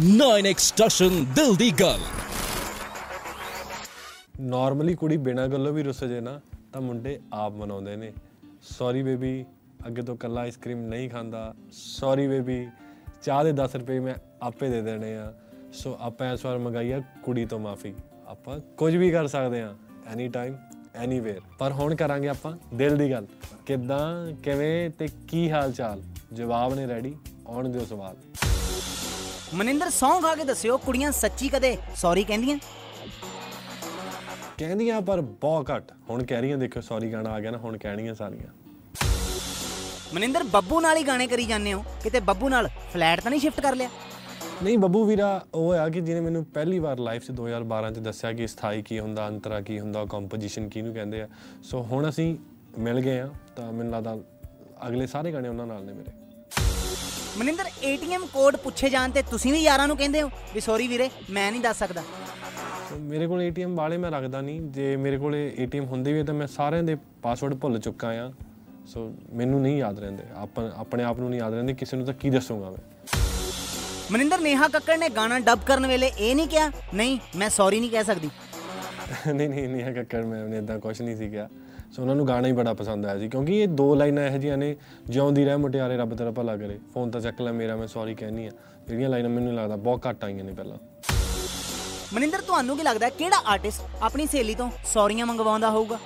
9 extraction ਦਿਲ ਦੀ ਗੱਲ normally ਕੁੜੀ ਬਿਨਾਂ ਗੱਲੋਂ ਵੀ ਰੁੱਸ ਜੇ ਨਾ, ਤਾਂ ਮੁੰਡੇ ਆਪ ਮਨਾਉਂਦੇ ਨੇ। ਸੌਰੀ ਬੇਬੀ ਅੱਗੇ ਤੋਂ ਕੱਲਾ ਆਈਸਕ੍ਰੀਮ ਨਹੀਂ ਖਾਂਦਾ। ਸੌਰੀ ਬੇਬੀ ਚਾਹ ਦੇ 10 ਰੁਪਏ ਮੈਂ ਆਪੇ ਦੇ ਦੇਣੇ ਆ। ਸੋ ਆਪਾਂ ਇਸ ਵਾਰ ਮੰਗਾਈ ਆ ਕੁੜੀ ਤੋਂ ਮਾਫੀ। ਆਪਾਂ ਕੁਝ ਵੀ ਕਰ ਸਕਦੇ ਆ ਐਨੀ ਟਾਈਮ ਐਨੀਵੇਅਰ ਪਰ ਹੁਣ ਕਰਾਂਗੇ ਆਪਾਂ ਦਿਲ ਦੀ ਗੱਲ। ਕਿੱਦਾਂ, ਕਿਵੇਂ ਤੇ ਕੀ ਹਾਲ ਚਾਲ? ਜਵਾਬ ਨੇ ਰੈਡੀ ਆਉਣ ਦਿਓ ਸਵਾਲ। ਮਨਿੰਦਰ ਸੌਂ ਖਾ ਕੇ ਦੱਸਿਓ ਕੁੜੀਆਂ ਸੱਚੀ ਕਦੇ ਸੌਰੀ ਕਹਿੰਦੀਆਂ? ਕਹਿੰਦੀਆਂ ਪਰ ਬਹੁਤ ਘੱਟ। ਹੁਣ ਕਹਿ ਰਹੀਆਂ ਦੇਖੋ ਸੌਰੀ ਗਾਣਾ ਆ ਗਿਆ ਨਾ ਹੁਣ ਕਹਿਣੀਆਂ ਸਾਰੀਆਂ। ਮਨਿੰਦਰ ਬੱਬੂ ਨਾਲ ਹੀ ਗਾਣੇ ਕਰੀ ਜਾਂਦੇ ਹੋ? ਕਿਤੇ ਬੱਬੂ ਨਾਲ ਫਲੈਟ ਤਾਂ ਨਹੀਂ ਸ਼ਿਫਟ ਕਰ ਲਿਆ? ਨਹੀਂ ਬੱਬੂ ਵੀਰਾ ਉਹ ਆ ਕਿ ਜਿਹਨੇ ਮੈਨੂੰ ਪਹਿਲੀ ਵਾਰ ਲਾਈਫ 'ਚ 2012 'ਚ ਦੱਸਿਆ ਕਿ ਸਥਾਈ ਕੀ ਹੁੰਦਾ ਅੰਤਰਾ ਕੀ ਹੁੰਦਾ ਕੰਪੋਜੀਸ਼ਨ ਕਿਹਨੂੰ ਕਹਿੰਦੇ ਆ। ਸੋ ਹੁਣ ਅਸੀਂ ਮਿਲ ਗਏ ਆ ਤਾਂ ਮੈਨੂੰ ਲੱਗਦਾ ਅਗਲੇ ਸਾਰੇ ਗਾਣੇ ਉਹਨਾਂ ਨਾਲ ਨੇ ਮੇਰੇ। ਮਨਿੰਦਰ ਏਟੀਐਮ ਕੋਡ ਪੁੱਛੇ ਜਾਣ ਤੇ ਤੁਸੀਂ ਵੀ ਯਾਰਾਂ ਨੂੰ ਕਹਿੰਦੇ ਹੋ? ਵੀ ਸੌਰੀ ਵੀਰੇ ਮੈਂ ਨਹੀਂ ਦੱਸ ਸਕਦਾ। ਮੇਰੇ ਕੋਲ ਏਟੀਐਮ ਵਾਲੇ ਮੈਂ ਰੱਖਦਾ ਨਹੀਂ। ਜੇ ਮੇਰੇ ਕੋਲ ਏਟੀਐਮ ਹੁੰਦੇ ਵੀ ਤਾਂ ਮੈਂ ਸਾਰਿਆਂ ਦੇ ਪਾਸਵਰਡ ਭੁੱਲ ਚੁੱਕਾ ਆ ਸੋ ਮੈਨੂੰ ਨਹੀਂ ਯਾਦ ਰਹਿੰਦੇ। ਆਪਾਂ ਆਪਣੇ ਆਪ ਨੂੰ ਨਹੀਂ ਯਾਦ ਰਹਿੰਦੇ। ਕਿਸੇ ਨੂੰ ਤਾਂ ਕੀ ਦੱਸੂਗਾ ਮੈਂ? ਮਨਿੰਦਰ ਨੇਹਾ ਕੱਕੜ ਨੇ ਗਾਣਾ ਡਬ ਕਰਨ ਵੇਲੇ ਇਹ ਨਹੀਂ ਕਿਹਾ ਨਹੀਂ ਮੈਂ ਸੌਰੀ ਨਹੀਂ ਕਹਿ ਸਕਦੀ। ਨਹੀਂ ਨਹੀਂ ਨਹੀਂ ਕੱਕੜ ਮੈਂ ਉਹਨੇ ਇਦਾਂ ਕੁਝ ਨਹੀਂ ਸੀ ਕਿਹਾ। ਸੋ ਉਹਨਾਂ ਨੂੰ ਗਾਣਾ ਹੀ ਬੜਾ ਪਸੰਦ ਆਇਆ ਸੀ ਕਿਉਂਕਿ ਇਹ ਦੋ ਲਾਈਨਾਂ ਇਹੋ ਜਿਹੀਆਂ ਨੇ ਜਿਉਂਦੀ ਰਹਿ ਮੁਟਿਆਰੇ ਰੱਬ ਤੇਰਾ ਭਲਾ ਕਰੇ। ਫੋਨ ਤਾਂ ਚੱਕ ਲੈ ਮੇਰਾ ਮੈਂ ਸੌਰੀ ਕਹਿਨੀ ਆ। ਜਿਹੜੀਆਂ ਲਾਈਨਾਂ ਮੈਨੂੰ ਲੱਗਦਾ ਬਹੁਤ ਘੱਟ ਆਈਆਂ ਨੇ ਪਹਿਲਾਂ। ਮਨਿੰਦਰ ਤੁਹਾਨੂੰ ਕੀ ਲੱਗਦਾ ਕਿਹੜਾ ਆਰਟਿਸਟ ਆਪਣੀ ਸਹੇਲੀ ਤੋਂ ਸੌਰੀਆਂ ਮੰਗਵਾਉਂਦਾ ਹੋਊਗਾ?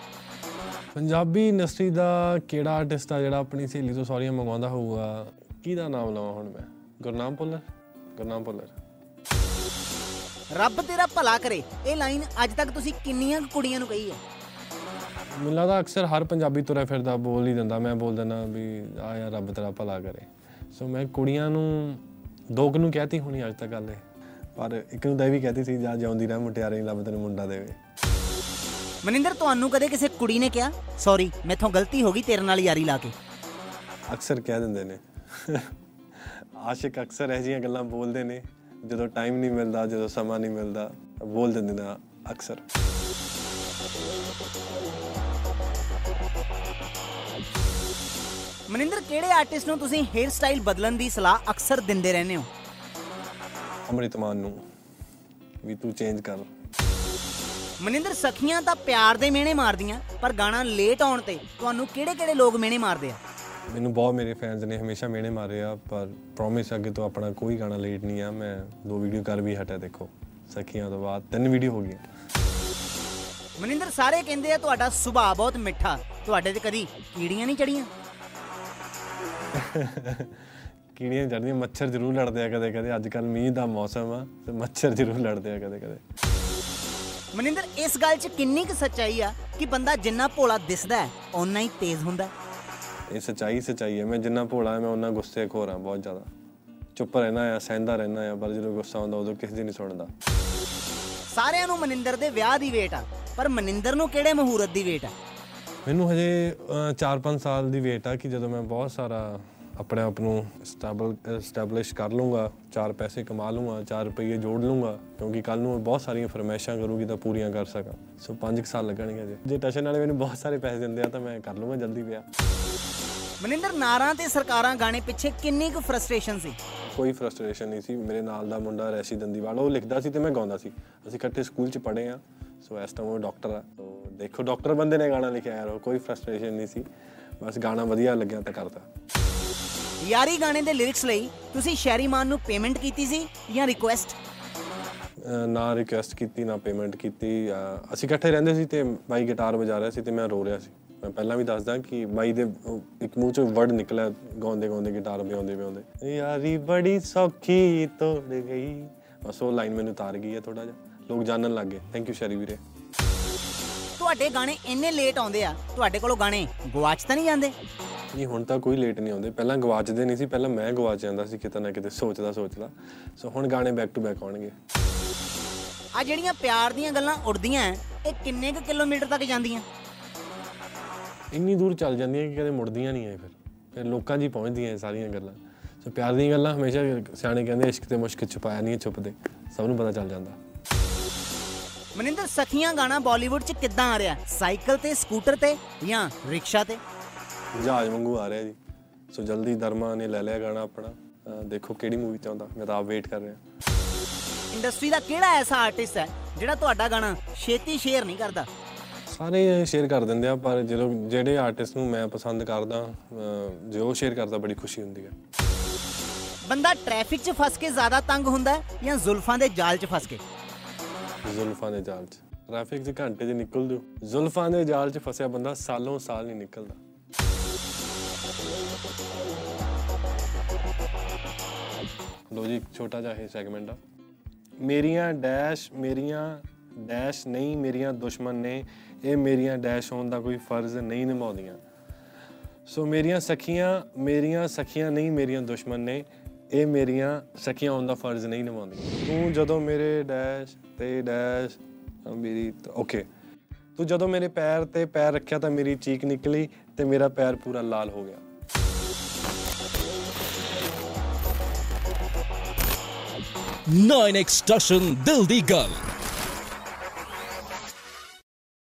ਪੰਜਾਬੀ ਇੰਡਸਟਰੀ ਦਾ ਕਿਹੜਾ ਆਰਟਿਸਟ ਆ ਜਿਹੜਾ ਆਪਣੀ ਸਹੇਲੀ ਤੋਂ ਸੌਰੀਆਂ ਮੰਗਵਾਉਂਦਾ ਹੋਊਗਾ? ਕਿਹਦਾ ਨਾਮ ਲਵਾਂ ਹੁਣ ਮੈਂ? ਗੁਰਨਾਮ ਭੁੱਲਰ? ਗੁਰਨਾਮ ਭੁੱਲਰ। ਰੱਬ ਤੇਰਾ ਭਲਾ ਕਰੇ ਇਹ ਲਾਈਨ ਅੱਜ ਤੱਕ ਤੁਸੀਂ ਕਿੰਨੀਆਂ ਕੁ ਕੁੜੀਆਂ ਨੂੰ ਕਹੀ ਹੈ? ਮੈਨੂੰ ਲੱਗਦਾ ਅਕਸਰ ਹਰ ਪੰਜਾਬੀ ਤੁਰਿਆ ਫਿਰਦਾ ਬੋਲ ਹੀ ਦਿੰਦਾ। ਮੈਂ ਬੋਲ ਦਿੰਦਾ ਵੀ ਆ ਯਾਰ ਰੱਬ ਤੇਰਾ ਭਲਾ ਕਰੇ। ਸੋ ਮੈਂ ਕੁੜੀਆਂ ਨੂੰ ਦੋ ਨੂੰ ਕਹਿਤੀ ਹੋਣੀ ਅੱਜ ਤੱਕ ਗੱਲ ਇਹ ਪਰ ਇੱਕ ਨੂੰ ਤਾਂ ਵੀ ਕਹਿਤੀ ਸੀ ਜਾ ਜਾਉਂਦੀ ਰਹਿ ਮੁਟਿਆਰੇ ਲੱਭ ਤੈਨੂੰ ਮੁੰਡਾ ਦੇਵੇ। ਮਨਿੰਦਰ ਤੁਹਾਨੂੰ ਕਦੇ ਕਿਸੇ ਕੁੜੀ ਨੇ ਕਿਹਾ ਸੌਰੀ ਮੈਥੋਂ ਗਲਤੀ ਹੋ ਗਈ ਤੇਰੇ ਨਾਲ ਯਾਰੀ ਲਾ ਕੇ? ਅਕਸਰ ਕਹਿ ਦਿੰਦੇ ਨੇ। ਆਸ਼ਿਕ ਅਕਸਰ ਇਹ ਜਿਹੀਆਂ ਗੱਲਾਂ ਬੋਲਦੇ ਨੇ। ਜਦੋਂ ਟਾਈਮ ਨਹੀਂ ਮਿਲਦਾ ਜਦੋਂ ਸਮਾਂ ਨਹੀਂ ਮਿਲਦਾ ਬੋਲ ਦਿੰਦੇ ਨੇ ਅਕਸਰ। ਮਨਿੰਦਰ ਕਿਹੜੇ ਆਰਟਿਸਟ ਨੂੰ ਤੁਸੀਂ ਹੇਅਰ ਸਟਾਈਲ ਬਦਲਣ ਦੀ ਸਲਾਹ ਅਕਸਰ ਦਿੰਦੇ ਰਹਿੰਦੇ ਹੋ? ਅੰਮ੍ਰਿਤ ਮਾਨ ਨੂੰ ਵੀ ਤੂੰ ਚੇਂਜ ਕਰ। ਮਨਿੰਦਰ ਸਖੀਆਂ ਤਾਂ ਪਿਆਰ ਦੇ ਮਿਹਣੇ ਮਾਰਦੀਆਂ ਪਰ ਗਾਣਾ ਲੇਟ ਆਉਣ ਤੇ ਤੁਹਾਨੂੰ ਕਿਹੜੇ-ਕਿਹੜੇ ਲੋਕ ਮਿਹਣੇ ਮਾਰਦੇ ਆ? ਮੈਨੂੰ ਬਹੁਤ ਮੇਰੇ ਫੈਨਸ ਨੇ ਹਮੇਸ਼ਾ ਮਿਹਣੇ ਮਾਰੇ ਆ ਪਰ ਪ੍ਰੋਮਿਸ ਅੱਗੇ ਤੋਂ ਆਪਣਾ ਕੋਈ ਗਾਣਾ ਲੇਟ ਨਹੀਂ ਆ। ਮੈਂ ਦੋ ਵੀਡੀਓ ਕਰ ਵੀ ਹਟਿਆ ਦੇਖੋ। ਸਖੀਆਂ ਤੋਂ ਬਾਅਦ ਤਿੰਨ ਵੀਡੀਓ ਹੋ ਗਈਆਂ। ਮਨਿੰਦਰ ਸਾਰੇ ਕਹਿੰਦੇ ਆ ਤੁਹਾਡਾ ਸੁਭਾਅ ਬਹੁਤ ਮਿੱਠਾ। ਤੁਹਾਡੇ ਤੇ ਕਦੀ ਕੀੜੀਆਂ ਨਹੀਂ ਚੜੀਆਂ ਕੀੜੀਆਂ ਚੜਦੀਆਂ ਮੱਛਰ ਜ਼ਰੂਰ ਲੜਦੇ ਆ ਕਦੇ ਕਦੇ। ਅੱਜ ਕੱਲ ਮੀਂਹ ਦਾ ਮੌਸਮ ਆ ਤੇ ਮੱਛਰ ਜ਼ਰੂਰ ਲੜਦੇ ਆ ਕਦੇ ਕਦੇ। ਮਨਿੰਦਰ ਇਸ ਗੱਲ 'ਚ ਕਿੰਨੀ ਕੁ ਸੱਚਾਈ ਆ ਕਿ ਬੰਦਾ ਜਿੰਨਾ ਭੋਲਾ ਦਿਸਦਾ ਹੈ ਓਨਾ ਹੀ ਤੇਜ਼ ਹੁੰਦਾ? ਇਹ ਸਚਾਈ ਸਚਾਈ ਹੈ ਮੈਂ ਜਿੰਨਾ ਭੋਲਾ ਮੈਂ ਉਹਨਾਂ ਗੁੱਸੇ ਖੋਰ ਹਾਂ ਬਹੁਤ ਜ਼ਿਆਦਾ। ਚੁੱਪ ਰਹਿਣਾ ਆ ਸਹਿੰਦਾ ਰਹਿਣਾ ਆ ਪਰ ਜਦੋਂ ਗੁੱਸਾ ਆਉਂਦਾ ਉਦੋਂ ਕਿਸੇ ਦੀ ਨਹੀਂ ਸੁਣਦਾ। ਸਾਰਿਆਂ ਨੂੰ ਮਨਿੰਦਰ ਦੇ ਵਿਆਹ ਦੀ ਵੇਟ ਆ ਪਰ ਮਨਿੰਦਰ ਨੂੰ ਕਿਹੜੇ ਮਹੂਰਤ ਦੀ ਵੇਟ ਆ? ਮੈਨੂੰ ਹਜੇ 4-5 ਸਾਲ ਦੀ ਵੇਟ ਆ ਕਿ ਜਦੋਂ ਮੈਂ ਬਹੁਤ ਸਾਰਾ ਆਪਣੇ ਆਪ ਨੂੰ ਸਟੇਬਲ ਸਟੈਬਲਿਸ਼ ਕਰ ਲੂੰਗਾ ਚਾਰ ਪੈਸੇ ਕਮਾ ਲੂੰਗਾ ਚਾਰ ਰੁਪਏ ਜੋੜ ਲੂੰਗਾ ਕਿਉਂਕਿ ਕੱਲ ਨੂੰ ਬਹੁਤ ਸਾਰੀਆਂ ਫਰਮਾਇਸ਼ਾਂ ਕਰੂਗੀ ਤਾਂ ਪੂਰੀਆਂ ਕਰ ਸਕਾਂ। ਸੋ 5 ਸਾਲ ਲੱਗਣਗੇ ਅਜੇ ਜੇ ਟਸ਼ਨ ਵਾਲੇ ਮੈਨੂੰ ਬਹੁਤ ਸਾਰੇ ਪੈਸੇ ਦਿੰਦੇ ਆ ਤਾਂ ਮੈਂ ਕਰ ਲੂੰਗਾ ਜਲਦੀ ਵਿਆਹ। ਮਨਿੰਦਰ ਨਾਰਾਂ ਤੇ ਸਰਕਾਰਾਂ ਗਾਣੇ ਪਿੱਛੇ ਕਿੰਨੀ ਕੁ ਫਰਸਟ੍ਰੇਸ਼ਨ ਸੀ? ਕੋਈ ਫਰਸਟ੍ਰੇਸ਼ਨ ਨਹੀਂ ਸੀ। ਮੇਰੇ ਨਾਲ ਦਾ ਮੁੰਡਾ ਰੈਸ਼ੀ ਦੰਦੀਵਾਲ ਉਹ ਲਿਖਦਾ ਸੀ ਤੇ ਮੈਂ ਗਾਉਂਦਾ ਸੀ। ਅਸੀਂ ਇਕੱਠੇ ਸਕੂਲ 'ਚ ਪੜ੍ਹੇ ਆ। ਸੋ ਇਸ ਟਾਈਮ ਉਹ ਡਾਕਟਰ ਆ। ਸੋ ਦੇਖੋ ਡਾਕਟਰ ਬੰਦੇ ਨੇ ਗਾਣਾ ਲਿਖਿਆ ਯਾਰ ਕੋਈ ਫਰਸਟ੍ਰੇਸ਼ਨ ਨਹੀਂ ਸੀ। ਬਸ ਗਾਣਾ ਵਧੀਆ ਲੱਗਿਆ ਤਾਂ ਕਰਤਾ। ਯਾਰੀ ਗਾਣੇ ਦੇ ਲਿਰਿਕਸ ਲਈ ਤੁਸੀਂ ਸ਼ੈਰੀ ਮਾਨ ਨੂੰ ਪੇਮੈਂਟ ਕੀਤੀ ਸੀ ਜਾਂ ਰਿਕੁਐਸਟ ਨਾ ਰਿਕੁਐਸਟ ਕੀਤੀ ਨਾ ਪੇਮੈਂਟ ਕੀਤੀ। ਅਸੀਂ ਇਕੱਠੇ ਰਹਿੰਦੇ ਸੀ ਤੇ ਬਾਈ ਗਿਟਾਰ ਵਜਾ ਰਿਹਾ ਸੀ ਤੇ ਮੈਂ ਰੋ ਰਿਹਾ ਸੀ। ਮੈਂ ਪਹਿਲਾਂ ਵੀ ਦੱਸਦਾ ਕਿ ਬਾਈ ਦੇ ਇੱਕ ਮੂੰਹ ਚੋਂ ਵਰਡ ਨਿਕਲਿਆ ਗਾਉਂਦੇ ਗਾਉਂਦੇ ਗਿਟਾਰ ਵਜਾਉਂਦੇ ਵਜਾਉਂਦੇ। ਯਾਰੀ ਬੜੀ ਸੌਖੀ ਤੋੜ ਗਈ। ਬਸ ਉਹ ਲਾਈਨ ਮੈਨੂੰ ਤਾਰ ਗਈ ਹੈ ਥੋੜਾ ਜਿਹਾ। ਲੋਕ ਜਾਣਨ ਲੱਗ ਗਏ। ਥੈਂਕ ਯੂ ਸ਼ੈਰੀ ਵੀਰੇ। ਤੁਹਾਡੇ ਗਾਣੇ ਇੰਨੇ ਲੇਟ ਆਉਂਦੇ ਆ ਤੁਹਾਡੇ ਕੋਲੋਂ ਗਾਣੇ ਗਵਾਚ ਤਾਂ ਨਹੀਂ ਜਾਂਦੇ? ਨਹੀਂ ਹੁਣ ਤਾਂ ਕੋਈ ਲੇਟ ਨਹੀਂ ਆਉਂਦੇ। ਪਹਿਲਾਂ ਗਵਾਚਦੇ ਨਹੀਂ ਸੀ ਪਹਿਲਾਂ ਮੈਂ ਗਵਾਚ ਜਾਂਦਾ ਸੀ ਕਿਤੇ ਨਾ ਕਿਤੇ ਸੋਚਦਾ ਸੋਚਦਾ। ਸੋ ਹੁਣ ਗਾਣੇ ਬੈਕ ਟੂ ਬੈਕ ਆਉਣਗੇ। ਆ ਜਿਹੜੀਆਂ ਪਿਆਰ ਦੀਆਂ ਗੱਲਾਂ ਉੜਦੀਆਂ ਐ, ਇਹ ਕਿੰਨੇ ਕੁ ਕਿਲੋਮੀਟਰ ਤੱਕ ਜਾਂਦੀਆਂ? ਇੰਨੀ ਦੂਰ ਚੱਲ ਜਾਂਦੀਆਂ ਕਿ ਕਦੇ ਮੁੜਦੀਆਂ ਨਹੀਂ ਐ ਫਿਰ। ਫਿਰ ਲੋਕਾਂ ਹੀ ਪਹੁੰਚਦੀਆਂ ਇਹ ਸਾਰੀਆਂ ਗੱਲਾਂ। ਸੋ ਪਿਆਰ ਦੀਆਂ ਗੱਲਾਂ ਹਮੇਸ਼ਾ ਸਿਆਣੇ ਕਹਿੰਦੇ ਇਸ਼ਕ ਤੇ ਮੁਸ਼ਕ ਛੁਪਾਇਆ ਨਹੀਂ ਛੁਪਦੇ। ਸਭ ਨੂੰ ਪਤਾ ਚੱਲ ਜਾਂਦਾ। ਮਨਿੰਦਰ ਸਖੀਆਂ ਗਾਣਾ ਬਾਲੀਵੁੱਡ 'ਚ ਕਿੱਦਾਂ ਆ ਰਿਹਾ? ਸਾਈਕਲ ਤੇ ਸਕੂਟਰ ਤੇ ਜਾਂ ਰਿਕਸ਼ਾ ਤੇ? ਜਹਾਜ਼ ਵਾਂਗੂ ਆ ਰਿਹਾ ਜੀ। ਸੋ ਜਲਦੀ ਦਰਮਾ ਨੇ ਲੈ ਲਿਆ ਗਾਣਾ ਆਪਣਾ। ਦੇਖੋ ਕਿਹੜੀ ਮੂਵੀ ਚ ਆਉਂਦਾ। ਮੈਂ ਤਾਂ ਆਪ ਵੇਟ ਕਰ ਰਿਹਾ। ਇੰਡਸਟਰੀ ਦਾ ਕਿਹੜਾ ਐਸਾ ਆਰਟਿਸਟ ਹੈ ਜਿਹੜਾ ਤੁਹਾਡਾ ਗਾਣਾ ਛੇਤੀ ਸ਼ੇਅਰ ਨਹੀਂ ਕਰਦਾ? ਸਾਰੇ ਸ਼ੇਅਰ ਕਰ ਦਿੰਦੇ ਆ ਪਰ ਜਦੋਂ ਜਿਹੜੇ ਆਰਟਿਸਟ ਨੂੰ ਮੈਂ ਪਸੰਦ ਕਰਦਾ ਜੇ ਉਹ ਸ਼ੇਅਰ ਕਰਦਾ ਬੜੀ ਖੁਸ਼ੀ ਹੁੰਦੀ ਹੈ। ਬੰਦਾ ਟ੍ਰੈਫਿਕ 'ਚ ਫਸ ਕੇ ਜ਼ਿਆਦਾ ਤੰਗ ਹੁੰਦਾ ਹੈ ਜਾਂ ਜ਼ੁਲਫਾਂ ਦੇ ਜਾਲ 'ਚ ਫਸ ਕੇ? ਜ਼ੁਲਫਾਂ ਦੇ ਜਾਲ 'ਚ। ਟ੍ਰੈਫਿਕ 'ਚ ਘੰਟੇ 'ਚ ਨਿਕਲ ਜੂ ਜ਼ੁਲਫਾਂ ਦੇ ਜਾਲ 'ਚ ਫਸਿਆ ਬੰਦਾ ਸਾਲੋਂ ਸਾਲ ਨਹੀਂ ਨਿਕਲਦਾ। ਲੋ ਜੀ ਛੋਟਾ ਜਿਹਾ ਇਹ ਸੈਗਮੈਂਟ ਆ। ਮੇਰੀਆਂ ਡੈਸ਼ ਮੇਰੀਆਂ ਡੈਸ਼ ਨਹੀਂ, ਮੇਰੀਆਂ ਦੁਸ਼ਮਣ ਨੇ, ਇਹ ਮੇਰੀਆਂ ਡੈਸ਼ ਹੋਣ ਦਾ ਕੋਈ ਫਰਜ਼ ਨਹੀਂ ਨਿਭਾਉਂਦੀਆਂ। ਸੋ ਮੇਰੀਆਂ ਸਖੀਆਂ ਮੇਰੀਆਂ ਸਖੀਆਂ ਨਹੀਂ, ਮੇਰੀਆਂ ਦੁਸ਼ਮਣ ਨੇ ਇਹ ਮੇਰੀਆਂ ਸਖੀਆਂ ਹੋਣ ਦਾ ਫਰਜ਼ ਨਹੀਂ ਨਿਭਾਉਂਦੀਆਂ। ਤੂੰ ਜਦੋਂ ਮੇਰੇ ਡੈਸ਼ ਤੇ ਡੈਸ਼ ਅ, ਮੇਰੀ ਓਕੇ ਤੂੰ ਜਦੋਂ ਮੇਰੇ ਪੈਰ ਤੇ ਪੈਰ ਰੱਖਿਆ ਤਾਂ ਮੇਰੀ ਚੀਕ ਨਿਕਲੀ ਤੇ ਮੇਰਾ ਪੈਰ ਪੂਰਾ ਲਾਲ ਹੋ ਗਿਆ। ਨਾਈਨ ਐਕਸਟੈਸ਼ਨ ਦਿਲ ਦੀ ਗੱਲ